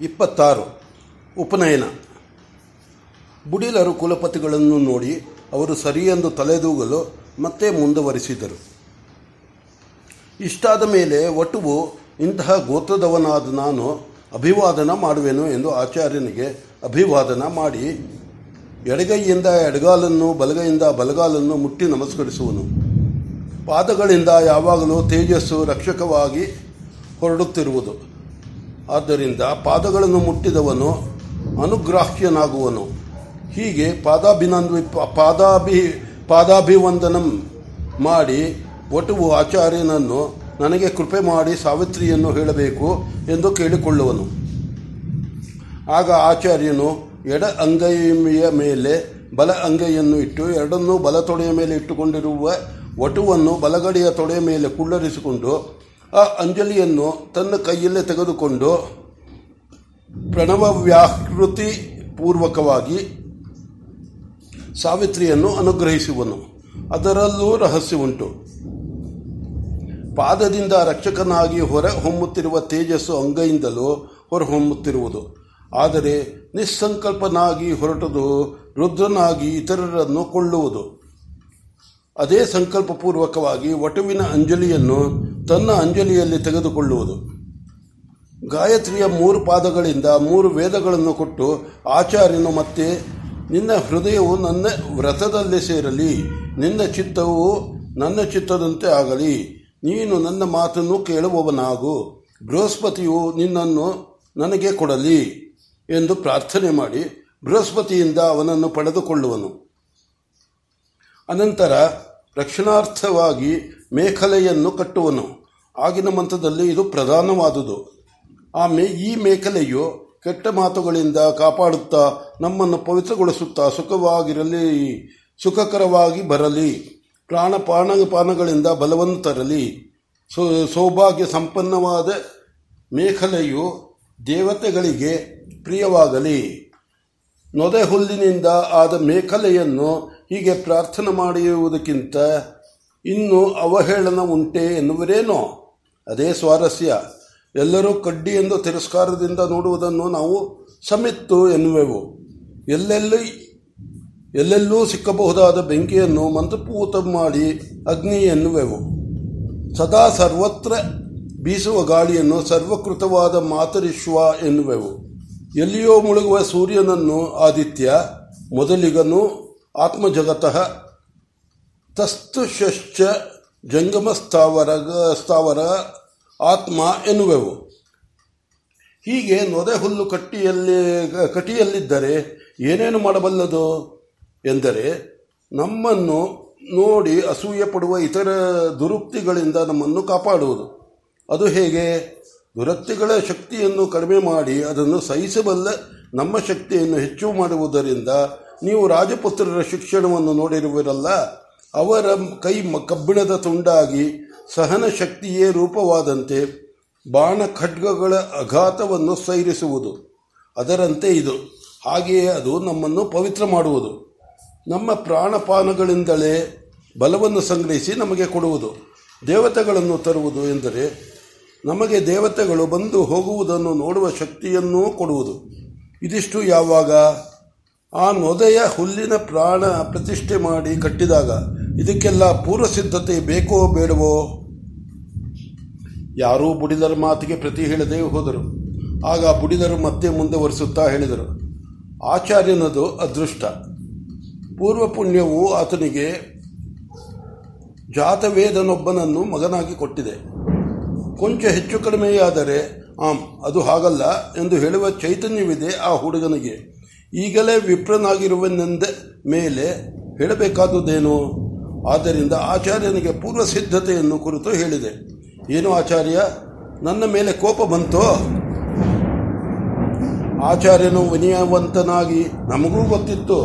ಇಪ್ಪತ್ತಾರು. ಉಪನಯನ. ಬುಡಿಲರು ಕುಲಪತಿಗಳನ್ನು ನೋಡಿ ಅವರು ಸರಿಯೆಂದು ತಲೆದೂಗಲು ಮತ್ತೆ ಮುಂದುವರಿಸಿದರು. ಇಷ್ಟಾದ ಮೇಲೆ ಒಟುವು ಇಂತಹ ಗೋತ್ರದವನಾದ ನಾನು ಅಭಿವಾದನ ಮಾಡುವೆನು ಎಂದು ಆಚಾರ್ಯನಿಗೆ ಅಭಿವಾದನ ಮಾಡಿ ಎಡಗೈಯಿಂದ ಎಡಗಾಲನ್ನು, ಬಲಗೈಯಿಂದ ಬಲಗಾಲನ್ನು ಮುಟ್ಟಿ ನಮಸ್ಕರಿಸುವನು. ಪಾದಗಳಿಂದ ಯಾವಾಗಲೂ ತೇಜಸ್ಸು ರಕ್ಷಕವಾಗಿ ಹೊರಡುತ್ತಿರುವುದು. ಆದ್ದರಿಂದ ಪಾದಗಳನ್ನು ಮುಟ್ಟಿದವನು ಅನುಗ್ರಾಹ್ಯನಾಗುವನು. ಹೀಗೆ ಪಾದಾಭಿನಂದ ಪಾದಾಭಿ ಪಾದಾಭಿವಂದನಂ ಮಾಡಿ ಒಟುವು ಆಚಾರ್ಯನನ್ನು ನನಗೆ ಕೃಪೆ ಮಾಡಿ ಸಾವಿತ್ರಿಯನ್ನು ಹೇಳಬೇಕು ಎಂದು ಕೇಳಿಕೊಳ್ಳುವನು. ಆಗ ಆಚಾರ್ಯನು ಎಡ ಅಂಗೈಯ ಮೇಲೆ ಬಲ ಅಂಗೈಯನ್ನು ಇಟ್ಟು ಎರಡನ್ನೂ ಬಲ ತೊಡೆಯ ಮೇಲೆ ಇಟ್ಟುಕೊಂಡಿರುವ ವಟುವನ್ನು ಬಲಗಡೆಯ ತೊಡೆಯ ಮೇಲೆ ಕುಳ್ಳರಿಸಿಕೊಂಡು ಆ ಅಂಜಲಿಯನ್ನು ತನ್ನ ಕೈಯಲ್ಲೇ ತೆಗೆದುಕೊಂಡು ಪ್ರಣವ ವ್ಯಾಕೃತಿ ಪೂರ್ವಕವಾಗಿ ಸಾವಿತ್ರಿಯನ್ನು ಅನುಗ್ರಹಿಸುವನು. ಅದರಲ್ಲೂ ರಹಸ್ಯ ಉಂಟು. ಪಾದದಿಂದ ರಕ್ಷಕನಾಗಿ ಹೊರ ಹೊಮ್ಮುತ್ತಿರುವ ತೇಜಸ್ಸು ಅಂಗೈಯಿಂದಲೂ ಹೊರಹೊಮ್ಮುತ್ತಿರುವುದು. ಆದರೆ ನಿಸ್ಸಂಕಲ್ಪನಾಗಿ ಹೊರಟದು ರುದ್ರನಾಗಿ ಇತರರನ್ನು ಕೊಳ್ಳುವುದು ಅದೇ ಸಂಕಲ್ಪಪೂರ್ವಕವಾಗಿ ವಟುವಿನ ಅಂಜಲಿಯನ್ನು ತನ್ನ ಅಂಜಲಿಯಲ್ಲಿ ತೆಗೆದುಕೊಳ್ಳುವುದು. ಗಾಯತ್ರಿಯ ಮೂರು ಪಾದಗಳಿಂದ ಮೂರು ವೇದಗಳನ್ನು ಕೊಟ್ಟು ಆಚಾರ್ಯನು ಮತ್ತೆ, ನಿನ್ನ ಹೃದಯವು ನನ್ನ ವ್ರತದಲ್ಲಿ ಸೇರಲಿ, ನಿನ್ನ ಚಿತ್ತವು ನನ್ನ ಚಿತ್ತದಂತೆ ಆಗಲಿ, ನೀನು ನನ್ನ ಮಾತನ್ನು ಕೇಳುವವನಾಗು, ಬೃಹಸ್ಪತಿಯು ನಿನ್ನನ್ನು ನನಗೆ ಕೊಡಲಿ ಎಂದು ಪ್ರಾರ್ಥನೆ ಮಾಡಿ ಬೃಹಸ್ಪತಿಯಿಂದ ಅವನನ್ನು ಪಡೆದುಕೊಳ್ಳುವನು. ಅನಂತರ ರಕ್ಷಣಾರ್ಥವಾಗಿ ಮೇಖಲೆಯನ್ನು ಕಟ್ಟುವನು. ಆಗಿನ ಮಂತ್ರದಲ್ಲಿ ಇದು ಪ್ರಧಾನವಾದುದು. ಆ ಮೇ ಈ ಮೇಖಲೆಯು ಕೆಟ್ಟ ಮಾತುಗಳಿಂದ ಕಾಪಾಡುತ್ತಾ ನಮ್ಮನ್ನು ಪವಿತ್ರಗೊಳಿಸುತ್ತಾ ಸುಖವಾಗಿರಲಿ, ಸುಖಕರವಾಗಿ ಬರಲಿ ಪ್ರಾಣಪಾನ ಪಾನಗಳಿಂದ ಬಲವನ್ನು ತರಲಿ. ಸೌಭಾಗ್ಯ ಸಂಪನ್ನವಾದ ಮೇಖಲೆಯು ದೇವತೆಗಳಿಗೆ ಪ್ರಿಯವಾಗಲಿ. ನೊದೆ ಹುಲ್ಲಿನಿಂದ ಆದ ಮೇಖಲೆಯನ್ನು ಹೀಗೆ ಪ್ರಾರ್ಥನೆ ಮಾಡಿರುವುದಕ್ಕಿಂತ ಇನ್ನು ಅವಹೇಳನ ಉಂಟೆ ಎನ್ನುವರೇನೋ? ಅದೇ ಸ್ವಾರಸ್ಯ. ಎಲ್ಲರೂ ಕಡ್ಡಿ ಎಂದು ತಿರಸ್ಕಾರದಿಂದ ನೋಡುವುದನ್ನು ನಾವು ಸಮಿತ್ತು ಎನ್ನುವೆವು. ಎಲ್ಲೆಲ್ಲಿ, ಎಲ್ಲೆಲ್ಲೂ ಸಿಕ್ಕಬಹುದಾದ ಬೆಂಕಿಯನ್ನು ಮಂತ್ರಪೂತ ಮಾಡಿ ಅಗ್ನಿ ಎನ್ನುವೆವು. ಸದಾ ಸರ್ವತ್ರ ಬೀಸುವ ಗಾಳಿಯನ್ನು ಸರ್ವಕೃತವಾದ ಮಾತರಿಶ್ವ ಎನ್ನುವೆವು. ಎಲ್ಲಿಯೋ ಮುಳುಗುವ ಸೂರ್ಯನನ್ನು ಆದಿತ್ಯ, ಮೊದಲಿಗನು ಆತ್ಮಜಗತಃ ತಸ್ತುಶ್ಚ ಜಂಗಮ ಸ್ಥಾವರ ಸ್ಥಾವರ ಆತ್ಮ ಎನ್ನುವೆವು. ಹೀಗೆ ನೊದೆ ಹುಲ್ಲು ಕಟ್ಟಿಯಲ್ಲಿ, ಕಟಿಯಲ್ಲಿದ್ದರೆ ಏನೇನು ಮಾಡಬಲ್ಲದು? ಎಂದರೆ ನಮ್ಮನ್ನು ನೋಡಿ ಅಸೂಯೆ ಪಡುವ ಇತರ ದುರುಕ್ತಿಗಳಿಂದ ನಮ್ಮನ್ನು ಕಾಪಾಡುವುದು. ಅದು ಹೇಗೆ? ದುರಕ್ತಿಗಳ ಶಕ್ತಿಯನ್ನು ಕಡಿಮೆ ಮಾಡಿ ಅದನ್ನು ಸಹಿಸಬಲ್ಲ ನಮ್ಮ ಶಕ್ತಿಯನ್ನು ಹೆಚ್ಚು ಮಾಡುವುದರಿಂದ ನೀವು ರಾಜಪುತ್ರರ ಶಿಕ್ಷಣವನ್ನು ನೋಡಿರುವಿರಲ್ಲ, ಅವರ ಕೈ ಕಬ್ಬಿಣದ ತುಂಡಾಗಿ ಸಹನ ಶಕ್ತಿಯೇ ರೂಪವಾದಂತೆ ಬಾಣ ಖಡ್ಗಗಳ ಅಘಾತವನ್ನು ಸೈರಿಸುವುದು. ಅದರಂತೆ ಇದು. ಹಾಗೆಯೇ ಅದು ನಮ್ಮನ್ನು ಪವಿತ್ರ ಮಾಡುವುದು. ನಮ್ಮ ಪ್ರಾಣಪಾನಗಳಿಂದಲೇ ಬಲವನ್ನು ಸಂಗ್ರಹಿಸಿ ನಮಗೆ ಕೊಡುವುದು. ದೇವತೆಗಳನ್ನು ತರುವುದು ಎಂದರೆ ನಮಗೆ ದೇವತೆಗಳು ಬಂದು ಹೋಗುವುದನ್ನು ನೋಡುವ ಶಕ್ತಿಯನ್ನೂ ಕೊಡುವುದು. ಇದಿಷ್ಟು ಯಾವಾಗ? ಆ ನೊದೆಯ ಹುಲ್ಲಿನ ಪ್ರಾಣ ಪ್ರತಿಷ್ಠೆ ಮಾಡಿ ಕಟ್ಟಿದಾಗ ಇದಕ್ಕೆಲ್ಲ ಪೂರ್ವ ಸಿದ್ಧತೆ ಬೇಕೋ ಬೇಡವೋ? ಯಾರೂ ಬುಡಿದರ ಮಾತಿಗೆ ಪ್ರತಿ ಹೇಳದೆ ಹೋದರು. ಆಗ ಬುಡಿದರು ಮತ್ತೆ ಮುಂದುವರಿಸುತ್ತಾ ಹೇಳಿದರು, ಆಚಾರ್ಯನದು ಅದೃಷ್ಟ. ಪೂರ್ವ ಪುಣ್ಯವು ಆತನಿಗೆ ಜಾತವೇದನೊಬ್ಬನನ್ನು ಮಗನಾಗಿ ಕೊಟ್ಟಿದೆ. ಕೊಂಚ ಹೆಚ್ಚು ಕಡಿಮೆಯಾದರೆ ಆಂ ಅದು ಹಾಗಲ್ಲ ಎಂದು ಹೇಳುವ ಚೈತನ್ಯವಿದೆ ಆ ಹುಡುಗನಿಗೆ. ಈಗಲೇ ವಿಪ್ರನಾಗಿರುವನೆಂದ ಮೇಲೆ ಹೇಳಬೇಕಾದುದೇನು? ಆದ್ದರಿಂದ ಆಚಾರ್ಯನಿಗೆ ಪೂರ್ವ ಸಿದ್ಧತೆಯನ್ನು ಕುರಿತು ಹೇಳಿದೆ. ಏನು ಆಚಾರ್ಯ? ನನ್ನ ಮೇಲೆ ಕೋಪ ಬಂತೋ? ಆಚಾರ್ಯನು ವಿನಯವಂತನಾಗಿ, ನಮಗೂ ಗೊತ್ತಿತ್ತು.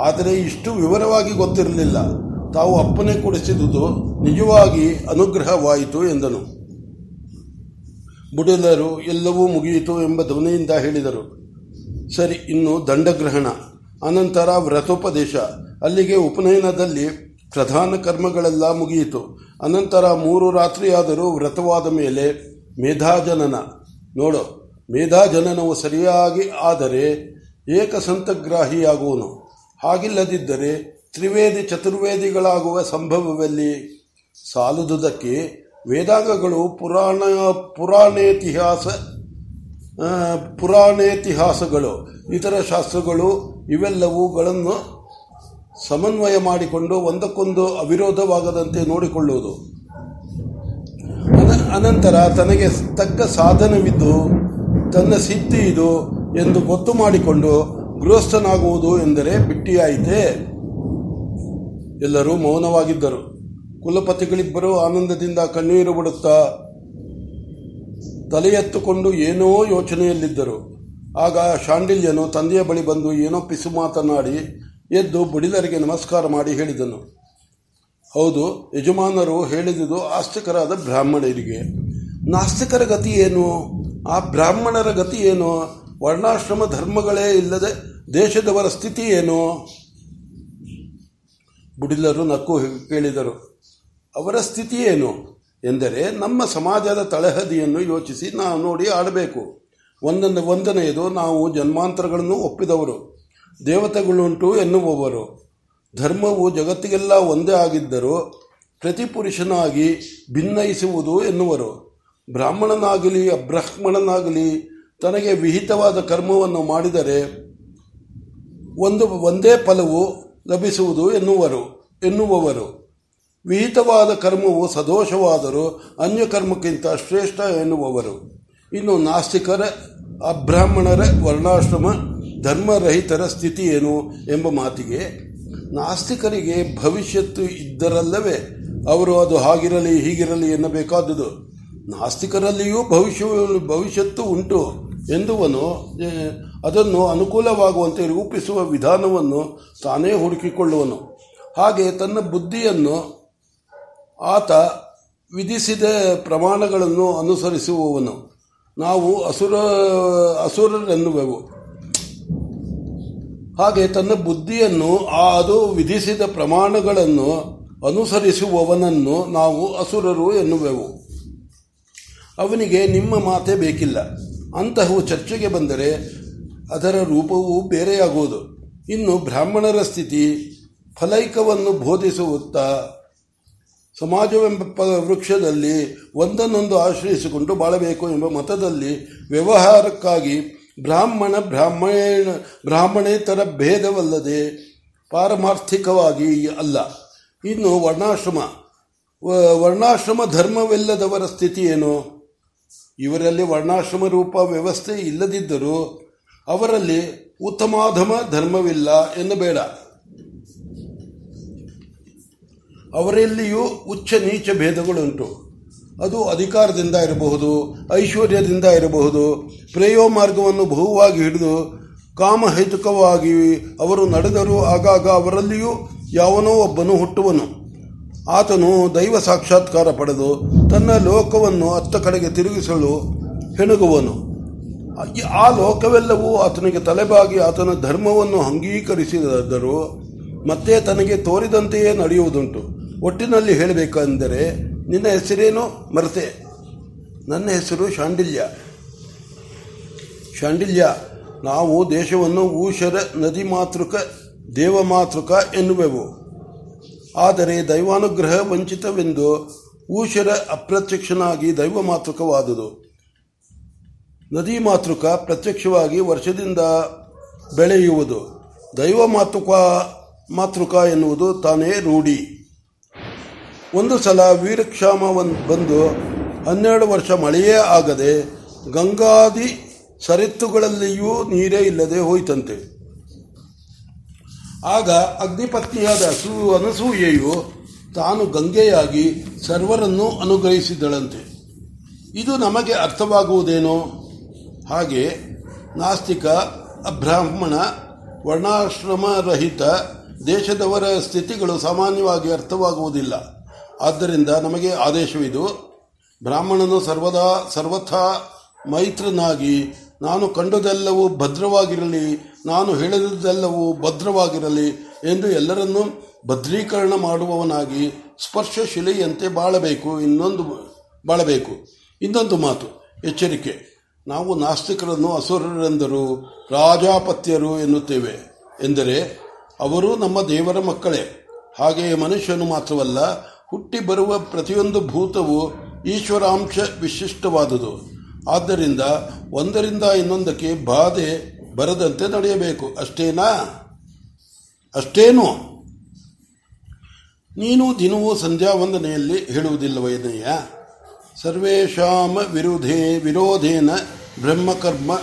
ಆದರೆ ಇಷ್ಟು ವಿವರವಾಗಿ ಗೊತ್ತಿರಲಿಲ್ಲ. ತಾವು ಅಪ್ಪನೆ ಕೊಡಿಸಿದುದು ನಿಜವಾಗಿ ಅನುಗ್ರಹವಾಯಿತು ಎಂದನು. ಬುಡಲರು ಎಲ್ಲವೂ ಮುಗಿಯಿತು ಎಂಬ ಧ್ವನಿಯಿಂದ ಹೇಳಿದರು. ಸರಿ, ಇನ್ನು ದಂಡಗ್ರಹಣ. ಅನಂತರ ವ್ರತೋಪದೇಶ. ಅಲ್ಲಿಗೆ ಉಪನಯನದಲ್ಲಿ ಪ್ರಧಾನ ಕರ್ಮಗಳೆಲ್ಲ ಮುಗಿಯಿತು. ಅನಂತರ ಮೂರು ರಾತ್ರಿಯಾದರೂ ವ್ರತವಾದ ಮೇಲೆ ಮೇಧಾಜನನ. ನೋಡು, ಮೇಧಾಜನನವು ಸರಿಯಾಗಿ ಆದರೆ ಏಕಸಂತಗ್ರಾಹಿಯಾಗುವನು. ಹಾಗಿಲ್ಲದಿದ್ದರೆ ತ್ರಿವೇದಿ ಚತುರ್ವೇದಿಗಳಾಗುವ ಸಂಭವದಲ್ಲಿ ಸಾಲದುದಕ್ಕೆ ವೇದಾಂಗಗಳು ಪುರಾಣ ಪುರಾಣೇತಿಹಾಸ ಪುರಾಣೇತಿಹಾಸಗಳು, ಇತರ ಶಾಸ್ತ್ರಗಳು, ಇವೆಲ್ಲವುಗಳನ್ನು ಸಮನ್ವಯ ಮಾಡಿಕೊಂಡು ಒಂದಕ್ಕೊಂದು ಅವಿರೋಧವಾಗದಂತೆ ನೋಡಿಕೊಳ್ಳುವುದು. ಅನಂತರ ತನಗೆ ತಕ್ಕ ಸಾಧನವಿದ್ದು, ತನ್ನ ಸಿದ್ಧಿ ಇದು ಎಂದು ಗೊತ್ತು ಮಾಡಿಕೊಂಡು ಗೃಹಸ್ಥನಾಗುವುದು ಎಂದರೆ ಬಿಟ್ಟಿಯಾಯಿತೆ? ಎಲ್ಲರೂ ಮೌನವಾಗಿದ್ದರು. ಕುಲಪತಿಗಳಿಬ್ಬರು ಆನಂದದಿಂದ ಕಣ್ಣೀರು ಬಿಡುತ್ತಾ ತಲೆ ಎತ್ತುಕೊಂಡು ಏನೋ ಯೋಚನೆಯಲ್ಲಿದ್ದರು. ಆಗ ಶಾಂಡಿಲ್ಯನು ತಂದೆಯ ಬಳಿ ಬಂದು ಏನೋ ಪಿಸು ಮಾತನಾಡಿ ಎದ್ದು ಬುಡಿಲರಿಗೆ ನಮಸ್ಕಾರ ಮಾಡಿ ಹೇಳಿದನು. ಹೌದು, ಯಜಮಾನರು ಹೇಳಿದುದು ಆಸ್ತಿಕರಾದ ಬ್ರಾಹ್ಮಣರಿಗೆ. ನಾಸ್ತಿಕರ ಗತಿ ಏನು? ಆ ಬ್ರಾಹ್ಮಣರ ಗತಿ ಏನು? ವರ್ಣಾಶ್ರಮ ಧರ್ಮಗಳೇ ಇಲ್ಲದೆ ದೇಶದವರ ಸ್ಥಿತಿ ಏನು? ಬುಡಿಲರು ನಕ್ಕು ಕೇಳಿದರು. ಅವರ ಸ್ಥಿತಿ ಏನು? ಎಂದರೆ ನಮ್ಮ ಸಮಾಜದ ತಳಹದಿಯನ್ನು ಯೋಚಿಸಿ ನಾವು ನೋಡಿ ಆಡಬೇಕು. ಒಂದೊಂದು ಒಂದನೆಯದು, ನಾವು ಜನ್ಮಾಂತರಗಳನ್ನು ಒಪ್ಪಿದವರು, ದೇವತೆಗಳುಂಟು ಎನ್ನುವವರು. ಧರ್ಮವು ಜಗತ್ತಿಗೆಲ್ಲ ಒಂದೇ ಆಗಿದ್ದರೂ ಪ್ರತಿ ಪುರುಷನಾಗಿ ಭಿನ್ನಯಿಸುವುದು ಎನ್ನುವರು. ಬ್ರಾಹ್ಮಣನಾಗಲಿ, ಅಬ್ರಾಹ್ಮಣನಾಗಲಿ, ತನಗೆ ವಿಹಿತವಾದ ಕರ್ಮವನ್ನು ಮಾಡಿದರೆ ಒಂದು, ಒಂದೇ ಫಲವು ಲಭಿಸುವುದು ಎನ್ನುವರು, ಎನ್ನುವವರು. ವಿಹಿತವಾದ ಕರ್ಮವು ಸದೋಷವಾದರೂ ಅನ್ಯ ಕರ್ಮಕ್ಕಿಂತ ಶ್ರೇಷ್ಠ ಎನ್ನುವವರು. ಇನ್ನು ನಾಸ್ತಿಕರ, ಅಬ್ರಾಹ್ಮಣರ ವರ್ಣಾಶ್ರಮ, ಧರ್ಮರಹಿತರ ಸ್ಥಿತಿ ಏನು ಎಂಬ ಮಾತಿಗೆ, ನಾಸ್ತಿಕರಿಗೆ ಭವಿಷ್ಯತ್ತು ಇದ್ದರಲ್ಲವೇ, ಅವರು ಅದು ಹಾಗಿರಲಿ, ಹೀಗಿರಲಿ ಎನ್ನಬೇಕಾದುದು. ನಾಸ್ತಿಕರಲ್ಲಿಯೂ ಭವಿಷ್ಯ ಭವಿಷ್ಯತ್ತು ಉಂಟು ಎಂದುವನು ಅದನ್ನು ಅನುಕೂಲವಾಗುವಂತೆ ರೂಪಿಸುವ ವಿಧಾನವನ್ನು ತಾನೇ ಹುಡುಕಿಕೊಳ್ಳುವನು. ಹಾಗೆ ತನ್ನ ಬುದ್ಧಿಯನ್ನು ಆತ ವಿಧಿಸಿದ ಪ್ರಮಾಣಗಳನ್ನು ಅನುಸರಿಸುವವನು. ನಾವು ಅಸುರ, ಅಸುರರೆನ್ನುವೆವು. ಹಾಗೆ ತನ್ನ ಬುದ್ಧಿಯನ್ನು ಅದು ವಿಧಿಸಿದ ಪ್ರಮಾಣಗಳನ್ನು ಅನುಸರಿಸುವವನನ್ನು ನಾವು ಅಸುರರು ಎನ್ನುವೆವು. ಅವನಿಗೆ ನಿಮ್ಮ ಮಾತೇ ಬೇಕಿಲ್ಲ. ಅಂತಹವು ಚರ್ಚೆಗೆ ಬಂದರೆ ಅದರ ರೂಪವು ಬೇರೆಯಾಗುವುದು. ಇನ್ನು ಬ್ರಾಹ್ಮಣರ ಸ್ಥಿತಿ ಫಲೈಕವನ್ನು ಬೋಧಿಸುತ್ತಾ ಸಮಾಜವೆಂಬ ವೃಕ್ಷದಲ್ಲಿ ಒಂದನ್ನೊಂದು ಆಶ್ರಯಿಸಿಕೊಂಡು ಬಾಳಬೇಕು ಎಂಬ ಮತದಲ್ಲಿ ವ್ಯವಹಾರಕ್ಕಾಗಿ ಬ್ರಾಹ್ಮಣ ಬ್ರಾಹ್ಮಣ ಬ್ರಾಹ್ಮಣೇತರ ಭೇದವಲ್ಲದೆ ಪಾರಮಾರ್ಥಿಕವಾಗಿ ಅಲ್ಲ. ಇನ್ನು ವರ್ಣಾಶ್ರಮ. ವರ್ಣಾಶ್ರಮ ಧರ್ಮವಿಲ್ಲದವರ ಸ್ಥಿತಿ ಏನು? ಇವರಲ್ಲಿ ವರ್ಣಾಶ್ರಮ ರೂಪ ವ್ಯವಸ್ಥೆ ಇಲ್ಲದಿದ್ದರೂ ಅವರಲ್ಲಿ ಉತ್ತಮಾಧಮ ಧರ್ಮವಿಲ್ಲ ಎನ್ನಬೇಡ. ಅವರಲ್ಲಿಯೂ ಉಚ್ಚ ನೀಚ ಭೇದಗಳುಂಟು. ಅದು ಅಧಿಕಾರದಿಂದ ಇರಬಹುದು, ಐಶ್ವರ್ಯದಿಂದ ಇರಬಹುದು, ಪ್ರೇಯೋ ಮಾರ್ಗವನ್ನು ಬಹುವಾಗಿ ಹಿಡಿದು ಕಾಮಹೇತುಕವಾಗಿ ಅವರು ನಡೆದರೂ ಆಗಾಗ ಅವರಲ್ಲಿಯೂ ಯಾವನೋ ಒಬ್ಬನು ಹುಟ್ಟುವನು. ಆತನು ದೈವ ಸಾಕ್ಷಾತ್ಕಾರ ಪಡೆದು ತನ್ನ ಲೋಕವನ್ನು ಅತ್ತ ಕಡೆಗೆ ತಿರುಗಿಸಲು ಹೆಣಗುವನು. ಆ ಲೋಕವೆಲ್ಲವೂ ಆತನಿಗೆ ತಲೆಬಾಗಿ ಆತನ ಧರ್ಮವನ್ನು ಅಂಗೀಕರಿಸಿದರೂ ಮತ್ತೆ ತನಗೆ ತೋರಿದಂತೆಯೇ ನಡೆಯುವುದುಂಟು. ಒಟ್ಟಿನಲ್ಲಿ ಹೇಳಬೇಕೆಂದರೆ ನಿನ್ನ ಹೆಸರೇನು? ಮರತೆ. ನನ್ನ ಹೆಸರು ಶಾಂಡಿಲ್ಯ. ಶಾಂಡಿಲ್ಯ, ನಾವು ದೇಶವನ್ನು ಊಷರ ನದಿ ಮಾತೃಕ ದೇವಮಾತೃಕ ಎನ್ನುವೆವು. ಆದರೆ ದೈವಾನುಗ್ರಹ ವಂಚಿತವೆಂದು ಊಷರ ಅಪ್ರತ್ಯಕ್ಷನಾಗಿ ದೈವ ಮಾತೃಕವಾದುದು. ನದಿ ಮಾತೃಕ ಪ್ರತ್ಯಕ್ಷವಾಗಿ ವರ್ಷದಿಂದ ಬೆಳೆಯುವುದು. ದೈವ ಮಾತೃಕ ಮಾತೃಕ ಎನ್ನುವುದು ತಾನೇ ರೂಢಿ. ಒಂದು ಸಲ ವೀರಕ್ಷಾಮ ಬಂದು ಹನ್ನೆರಡು ವರ್ಷ ಮಳೆಯೇ ಆಗದೆ ಗಂಗಾದಿ ಸರಿತ್ತುಗಳಲ್ಲಿಯೂ ನೀರೇ ಇಲ್ಲದೆ ಹೋಯಿತಂತೆ. ಆಗ ಅಗ್ನಿಪತ್ನಿಯಾದ ಸು ಅನಸೂಯೆಯು ತಾನು ಗಂಗೆಯಾಗಿ ಸರ್ವರನ್ನು ಅನುಗ್ರಹಿಸಿದಳಂತೆ. ಇದು ನಮಗೆ ಅರ್ಥವಾಗುವುದೇನೋ? ಹಾಗೆ ನಾಸ್ತಿಕ ಅಬ್ರಾಹ್ಮಣ ವರ್ಣಾಶ್ರಮರಹಿತ ದೇಶದವರ ಸ್ಥಿತಿಗಳು ಸಾಮಾನ್ಯವಾಗಿ ಅರ್ಥವಾಗುವುದಿಲ್ಲ. ಆದ್ದರಿಂದ ನಮಗೆ ಆದೇಶವಿದು ಬ್ರಾಹ್ಮಣನು ಸರ್ವದಾ ಸರ್ವಥಾ ಮೈತ್ರನಾಗಿ, ನಾನು ಕಂಡುದೆಲ್ಲವೂ ಭದ್ರವಾಗಿರಲಿ, ನಾನು ಹೇಳಿದೆಲ್ಲವೂ ಭದ್ರವಾಗಿರಲಿ ಎಂದು ಎಲ್ಲರನ್ನೂ ಭದ್ರೀಕರಣ ಮಾಡುವವನಾಗಿ ಸ್ಪರ್ಶ ಶಿಲೆಯಂತೆ ಬಾಳಬೇಕು. ಇನ್ನೊಂದು ಬಾಳಬೇಕು. ಇನ್ನೊಂದು ಮಾತು, ಎಚ್ಚರಿಕೆ. ನಾವು ನಾಸ್ತಿಕರನ್ನು ಅಸುರರೆಂದರು ರಾಜಾಪತ್ಯರು ಎನ್ನುತ್ತೇವೆ ಎಂದರೆ, ಅವರು ನಮ್ಮ ದೇವರ ಮಕ್ಕಳೇ. ಹಾಗೆಯೇ ಮನುಷ್ಯನು ಮಾತ್ರವಲ್ಲ ಹುಟ್ಟಿ ಬರುವ ಪ್ರತಿಯೊಂದು ಭೂತವು ಈಶ್ವರಾಂಶ ವಿಶಿಷ್ಟವಾದುದು. ಆದ್ದರಿಂದ ಒಂದರಿಂದ ಇನ್ನೊಂದಕ್ಕೆ ಬಾಧೆ ಬರದಂತೆ ನಡೆಯಬೇಕು. ಅಷ್ಟೇನಾ? ಅಷ್ಟೇನು? ನೀನು ದಿನವೂ ಸಂಧ್ಯಾ ವಂದನೆಯಲ್ಲಿ ಹೇಳುವುದಿಲ್ಲವೇನಯ್ಯ ಸರ್ವೇಶಾಮ ವಿರೋಧೇ ವಿರೋಧೇನ ಬ್ರಹ್ಮಕರ್ಮ.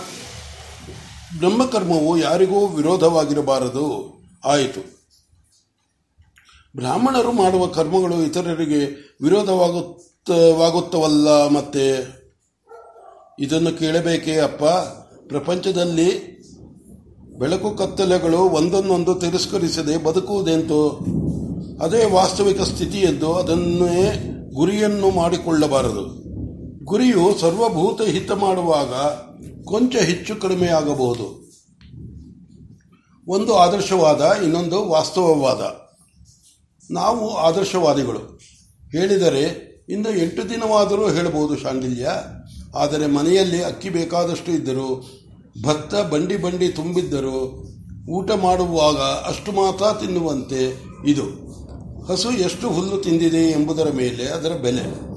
ಬ್ರಹ್ಮಕರ್ಮವು ಯಾರಿಗೂ ವಿರೋಧವಾಗಿರಬಾರದು. ಆಯಿತು. ಬ್ರಾಹ್ಮಣರು ಮಾಡುವ ಕರ್ಮಗಳು ಇತರರಿಗೆ ವಿರೋಧವಾಗುತ್ತವಾಗುತ್ತವಲ್ಲ ಮತ್ತೆ ಇದನ್ನು ಕೇಳಬೇಕೇ ಅಪ್ಪ? ಪ್ರಪಂಚದಲ್ಲಿ ಬೆಳಕು ಕತ್ತಲೆಗಳು ಒಂದನ್ನೊಂದು ತಿರಸ್ಕರಿಸದೆ ಬದುಕುವುದೆಂತು? ಅದೇ ವಾಸ್ತವಿಕ ಸ್ಥಿತಿ ಎಂದು ಅದನ್ನೇ ಗುರಿಯನ್ನು ಮಾಡಿಕೊಳ್ಳಬಾರದು. ಗುರಿಯು ಸರ್ವಭೂತ ಹಿತ ಮಾಡುವಾಗ ಕೊಂಚ ಹೆಚ್ಚು ಕಡಿಮೆಯಾಗಬಹುದು ಒಂದು ಆದರ್ಶವಾದ, ಇನ್ನೊಂದು ವಾಸ್ತವವಾದ. ನಾವು ಆದರ್ಶವಾದಿಗಳು. ಹೇಳಿದರೆ ಇನ್ನು ಎಂಟು ದಿನವಾದರೂ ಹೇಳಬಹುದು ಶಾಂಡಿಲ್ಯ ಆದರೆ ಮನೆಯಲ್ಲಿ ಅಕ್ಕಿ ಬೇಕಾದಷ್ಟು ಇದ್ದರು. ಭತ್ತ ಬಂಡಿ ಬಂಡಿ ತುಂಬಿದ್ದರು. ಊಟ ಮಾಡುವಾಗ ಅಷ್ಟು ಮಾತ್ರ ತಿನ್ನುವಂತೆ ಇದು. ಹಸು ಎಷ್ಟು ಹುಲ್ಲು ತಿಂದಿದೆ ಎಂಬುದರ ಮೇಲೆ ಅದರ ಬೆಲೆ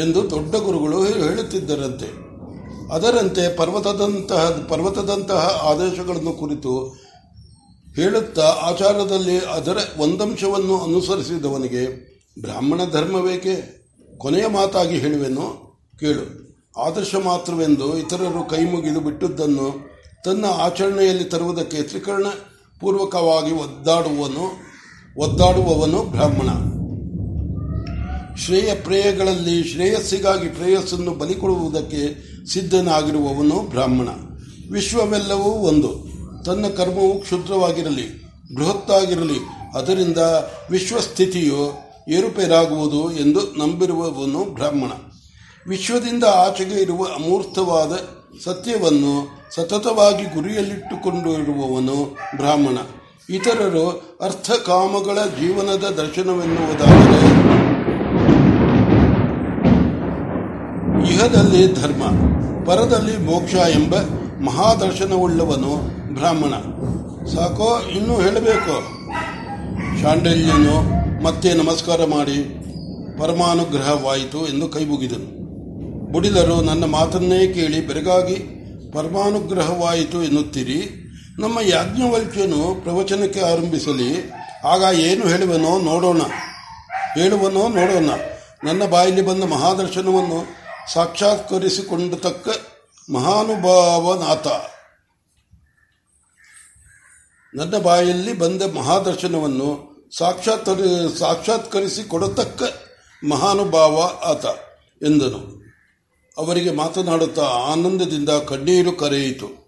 ಎಂದು ದೊಡ್ಡ ಗುರುಗಳು ಹೇಳುತ್ತಿದ್ದರಂತೆ. ಅದರಂತೆ ಪರ್ವತದಂತಹ ಪರ್ವತದಂತಹ ಆದೇಶಗಳನ್ನು ಕುರಿತು ಹೇಳುತ್ತಾ ಆಚಾರದಲ್ಲಿ ಅದರ ಒಂದಂಶವನ್ನು ಅನುಸರಿಸಿದವನಿಗೆ ಬ್ರಾಹ್ಮಣ ಧರ್ಮವೇಕೆ? ಕೊನೆಯ ಮಾತಾಗಿ ಹೇಳುವೆನು, ಕೇಳು. ಆದರ್ಶ ಮಾತ್ರವೆಂದು ಇತರರು ಕೈ ಮುಗಿದು ಬಿಟ್ಟದ್ದನ್ನು ತನ್ನ ಆಚರಣೆಯಲ್ಲಿ ತರುವುದಕ್ಕೆ ತ್ರಿಕರಣ ಪೂರ್ವಕವಾಗಿ ಒದ್ದಾಡುವನು, ಒದ್ದಾಡುವವನು ಬ್ರಾಹ್ಮಣ. ಶ್ರೇಯ ಪ್ರೇಯಗಳಲ್ಲಿ ಶ್ರೇಯಸ್ಸಿಗಾಗಿ ಪ್ರೇಯಸ್ಸನ್ನು ಬಲಿಕೊಡುವುದಕ್ಕೆ ಸಿದ್ಧನಾಗಿರುವವನು ಬ್ರಾಹ್ಮಣ. ವಿಶ್ವವೆಲ್ಲವೂ ಒಂದು. ತನ್ನ ಕರ್ಮವು ಕ್ಷುದ್ರವಾಗಿರಲಿ, ಬೃಹತ್ತಾಗಿರಲಿ, ಅದರಿಂದ ವಿಶ್ವಸ್ಥಿತಿಯು ಏರುಪೇರಾಗುವುದು ಎಂದು ನಂಬಿರುವವನು ಬ್ರಾಹ್ಮಣ. ವಿಶ್ವದಿಂದ ಆಚೆಗೆ ಇರುವ ಅಮೂರ್ತವಾದ ಸತ್ಯವನ್ನು ಸತತವಾಗಿ ಗುರಿಯಲ್ಲಿಟ್ಟುಕೊಂಡಿರುವವನು ಬ್ರಾಹ್ಮಣ. ಇತರರು ಅರ್ಥಕಾಮಗಳ ಜೀವನದ ದರ್ಶನವೆನ್ನುವುದಾದರೆ, ಇಹದಲ್ಲಿ ಧರ್ಮ, ಪರದಲ್ಲಿ ಮೋಕ್ಷ ಎಂಬ ಮಹಾದರ್ಶನವುಳ್ಳವನು ಬ್ರಾಹ್ಮಣ. ಸಾಕೋ, ಇನ್ನೂ ಹೇಳಬೇಕು. ಶಾಂಡಲ್ಯನು ಮತ್ತೆ ನಮಸ್ಕಾರ ಮಾಡಿ, ಪರಮಾನುಗ್ರಹವಾಯಿತು ಎಂದು ಕೈಮುಗಿದನು. ಬುಡಿದರು ನನ್ನ ಮಾತನ್ನೇ ಕೇಳಿ ಬೆರಗಾಗಿ, ಪರಮಾನುಗ್ರಹವಾಯಿತು ಎನ್ನುತ್ತೀರಿ. ನಮ್ಮ ಯಾಜ್ಞವಲ್ಕ್ಯನು ಪ್ರವಚನಕ್ಕೆ ಆರಂಭಿಸಲಿ. ಆಗ ಏನು ಹೇಳುವನೋ ನೋಡೋಣ. ಹೇಳುವನೋ ನೋಡೋಣ. ನನ್ನ ಬಾಯಲ್ಲಿ ಬಂದ ಮಹಾದರ್ಶನವನ್ನು ಸಾಕ್ಷಾತ್ಕರಿಸಿಕೊಂಡ ತಕ್ಕ ಮಹಾನುಭಾವನಾಥ. ನನ್ನ ಬಾಯಲ್ಲಿ ಬಂದ ಮಹಾದರ್ಶನವನ್ನು ಸಾಕ್ಷಾತ್ ಸಾಕ್ಷಾತ್ಕರಿಸಿ ಕೊಡತಕ್ಕ ಮಹಾನುಭಾವ ಆತ ಎಂದನು. ಅವರಿಗೆ ಮಾತನಾಡುತ್ತಾ ಆನಂದದಿಂದ ಕಣ್ಣೀರು ಕರೆಯಿತು.